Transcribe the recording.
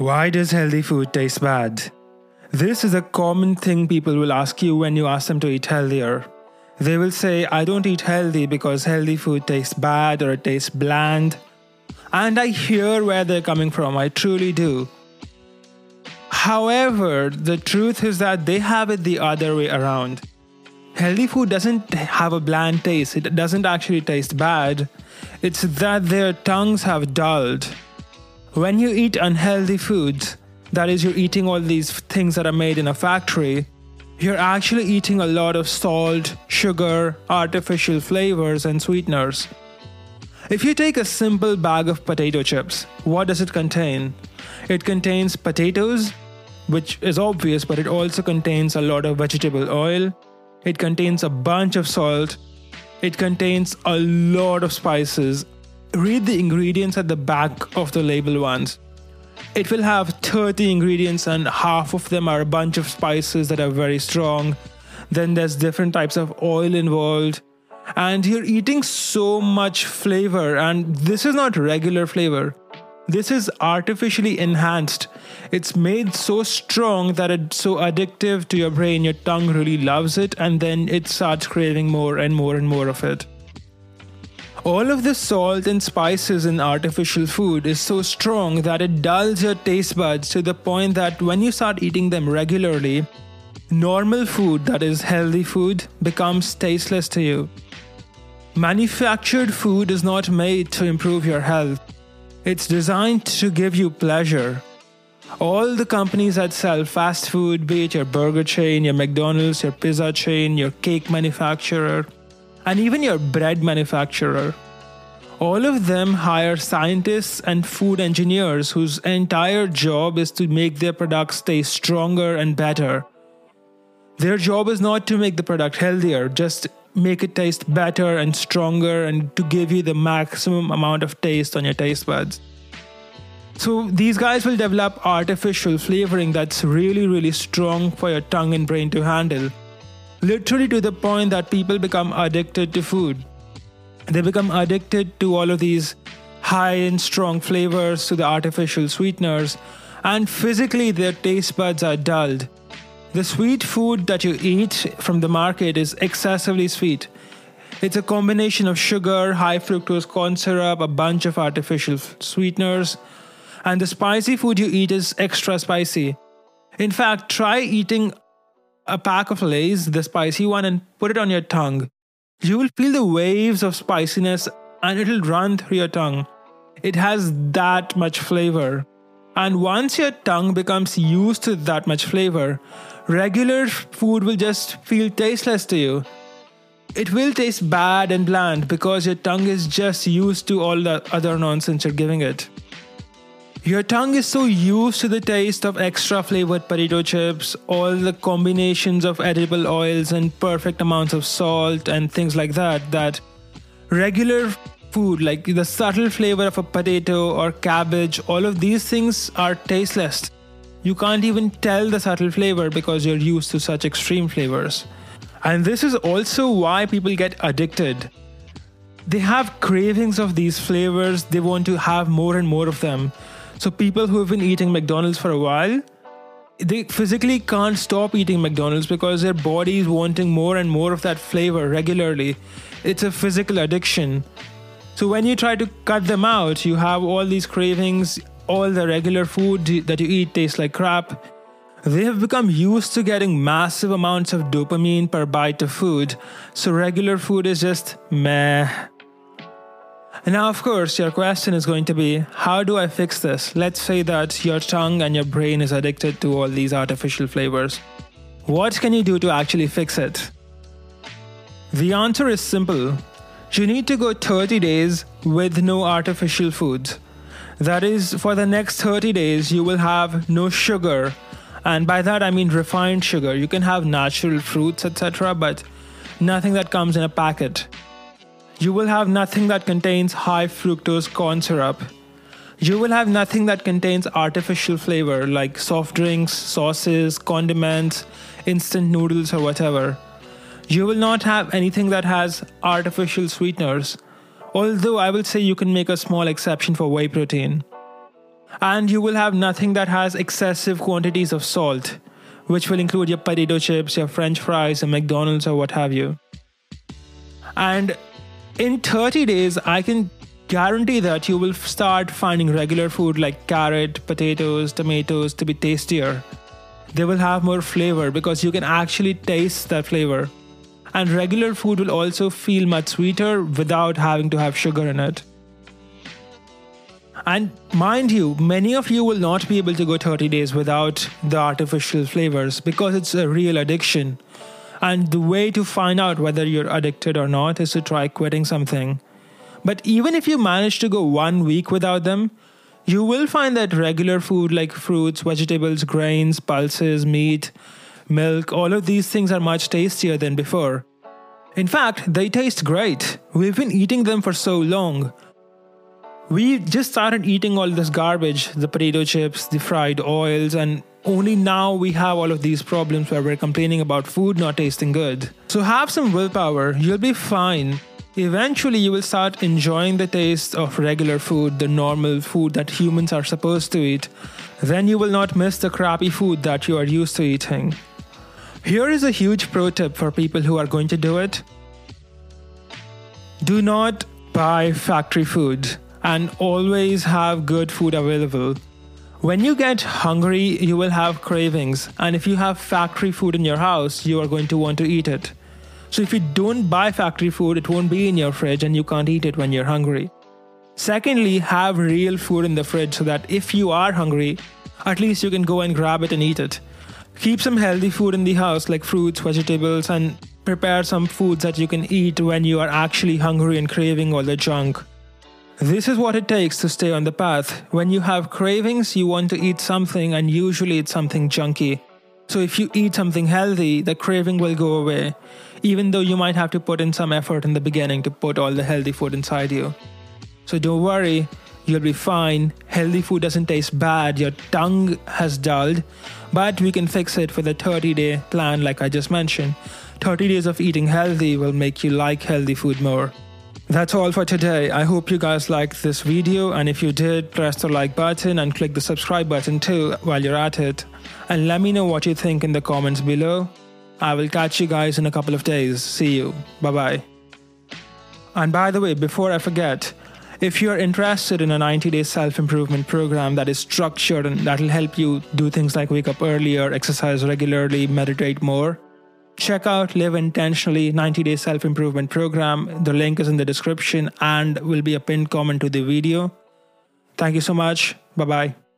Why does healthy food taste bad? This is a common thing people will ask you when you ask them to eat healthier. They will say, I don't eat healthy because healthy food tastes bad or it tastes bland. And I hear where they're coming from, I truly do. However, the truth is that they have it the other way around. Healthy food doesn't have a bland taste, it doesn't actually taste bad. It's that their tongues have dulled. When you eat unhealthy foods, that is, you're eating all these things that are made in a factory, you're actually eating a lot of salt, sugar, artificial flavors, and sweeteners. If you take a simple bag of potato chips, what does it contain? It contains potatoes, which is obvious, but it also contains a lot of vegetable oil. It contains a bunch of salt. It contains a lot of spices read the ingredients at the back of the label once. It will have 30 ingredients, and half of them are a bunch of spices that are very strong. Then there's different types of oil involved. And you're eating so much flavor, and this is not regular flavor. This is artificially enhanced. It's made so strong that it's so addictive to your brain, your tongue really loves it, and then it starts craving more and more and more of it. All of the salt and spices in artificial food is so strong that it dulls your taste buds to the point that when you start eating them regularly, normal food, that is healthy food, becomes tasteless to you. Manufactured food is not made to improve your health. It's designed to give you pleasure. All the companies that sell fast food, be it your burger chain, your McDonald's, your pizza chain, your cake manufacturer, and even your bread manufacturer. All of them hire scientists and food engineers whose entire job is to make their products taste stronger and better. Their job is not to make the product healthier, just make it taste better and stronger and to give you the maximum amount of taste on your taste buds. So these guys will develop artificial flavoring that's really, really strong for your tongue and brain to handle literally to the point that people become addicted to food. They become addicted to all of these high and strong flavors, to the artificial sweeteners, and physically their taste buds are dulled. The sweet food that you eat from the market is excessively sweet. It's a combination of sugar, high fructose corn syrup, a bunch of artificial sweeteners, and the spicy food you eat is extra spicy. In fact, try eating a pack of Lay's, the spicy one, and put it on your tongue. You will feel the waves of spiciness and it'll run through your tongue. It has that much flavor. And once your tongue becomes used to that much flavor, regular food will just feel tasteless to you. It will taste bad and bland because your tongue is just used to all the other nonsense you're giving it. Your tongue is so used to the taste of extra flavored potato chips, all the combinations of edible oils and perfect amounts of salt and things like that, that regular food, like the subtle flavor of a potato or cabbage, all of these things are tasteless. You can't even tell the subtle flavor because you're used to such extreme flavors. And this is also why people get addicted. They have cravings of these flavors, they want to have more and more of them. So people who have been eating McDonald's for a while, they physically can't stop eating McDonald's because their body is wanting more and more of that flavor regularly. It's a physical addiction. So when you try to cut them out, you have all these cravings, all the regular food that you eat tastes like crap. They have become used to getting massive amounts of dopamine per bite of food, so regular food is just meh. And now, of course, your question is going to be how do I fix this? Let's say that your tongue and your brain is addicted to all these artificial flavors. What can you do to actually fix it? The answer is simple. You need to go 30 days with no artificial foods. That is, for the next 30 days, you will have no sugar. And by that, I mean refined sugar. You can have natural fruits, etc., but nothing that comes in a packet you will have nothing that contains high fructose corn syrup. You will have nothing that contains artificial flavor like soft drinks, sauces, condiments, instant noodles, or whatever. You will not have anything that has artificial sweeteners, although I will say you can make a small exception for whey protein. And you will have nothing that has excessive quantities of salt, which will include your potato chips, your french fries, and McDonald's or what have you. And in 30 days, I can guarantee that you will start finding regular food like carrot, potatoes, tomatoes to be tastier. They will have more flavor because you can actually taste that flavor. And regular food will also feel much sweeter without having to have sugar in it. And mind you, many of you will not be able to go 30 days without the artificial flavors because it's a real addiction. And the way to find out whether you're addicted or not is to try quitting something. But even if you manage to go one week without them, you will find that regular food like fruits, vegetables, grains, pulses, meat, milk, all of these things are much tastier than before. In fact, they taste great. We've been eating them for so long we just started eating all this garbage the potato chips, the fried oils, and only now we have all of these problems where we're complaining about food not tasting good. So have some willpower, you'll be fine. Eventually, you will start enjoying the taste of regular food, the normal food that humans are supposed to eat. Then you will not miss the crappy food that you are used to eating. Here is a huge pro tip for people who are going to do it do not buy factory food and always have good food available. When you get hungry, you will have cravings, and if you have factory food in your house, you are going to want to eat it. So, if you don't buy factory food, it won't be in your fridge and you can't eat it when you're hungry. Secondly, have real food in the fridge so that if you are hungry, at least you can go and grab it and eat it. Keep some healthy food in the house like fruits, vegetables, and prepare some foods that you can eat when you are actually hungry and craving all the junk. This is what it takes to stay on the path. When you have cravings, you want to eat something, and usually it's something junky. So if you eat something healthy, the craving will go away, even though you might have to put in some effort in the beginning to put all the healthy food inside you. So don't worry, you'll be fine. Healthy food doesn't taste bad, your tongue has dulled, but we can fix it with a 30 day plan, like I just mentioned. 30 days of eating healthy will make you like healthy food more. That's all for today. I hope you guys liked this video and if you did, press the like button and click the subscribe button too while you're at it. And let me know what you think in the comments below. I will catch you guys in a couple of days. See you. Bye bye. And by the way, before I forget, if you're interested in a 90 day self improvement program that is structured and that'll help you do things like wake up earlier, exercise regularly, meditate more, check out Live Intentionally 90 Day Self Improvement Program. The link is in the description and will be a pinned comment to the video. Thank you so much. Bye bye.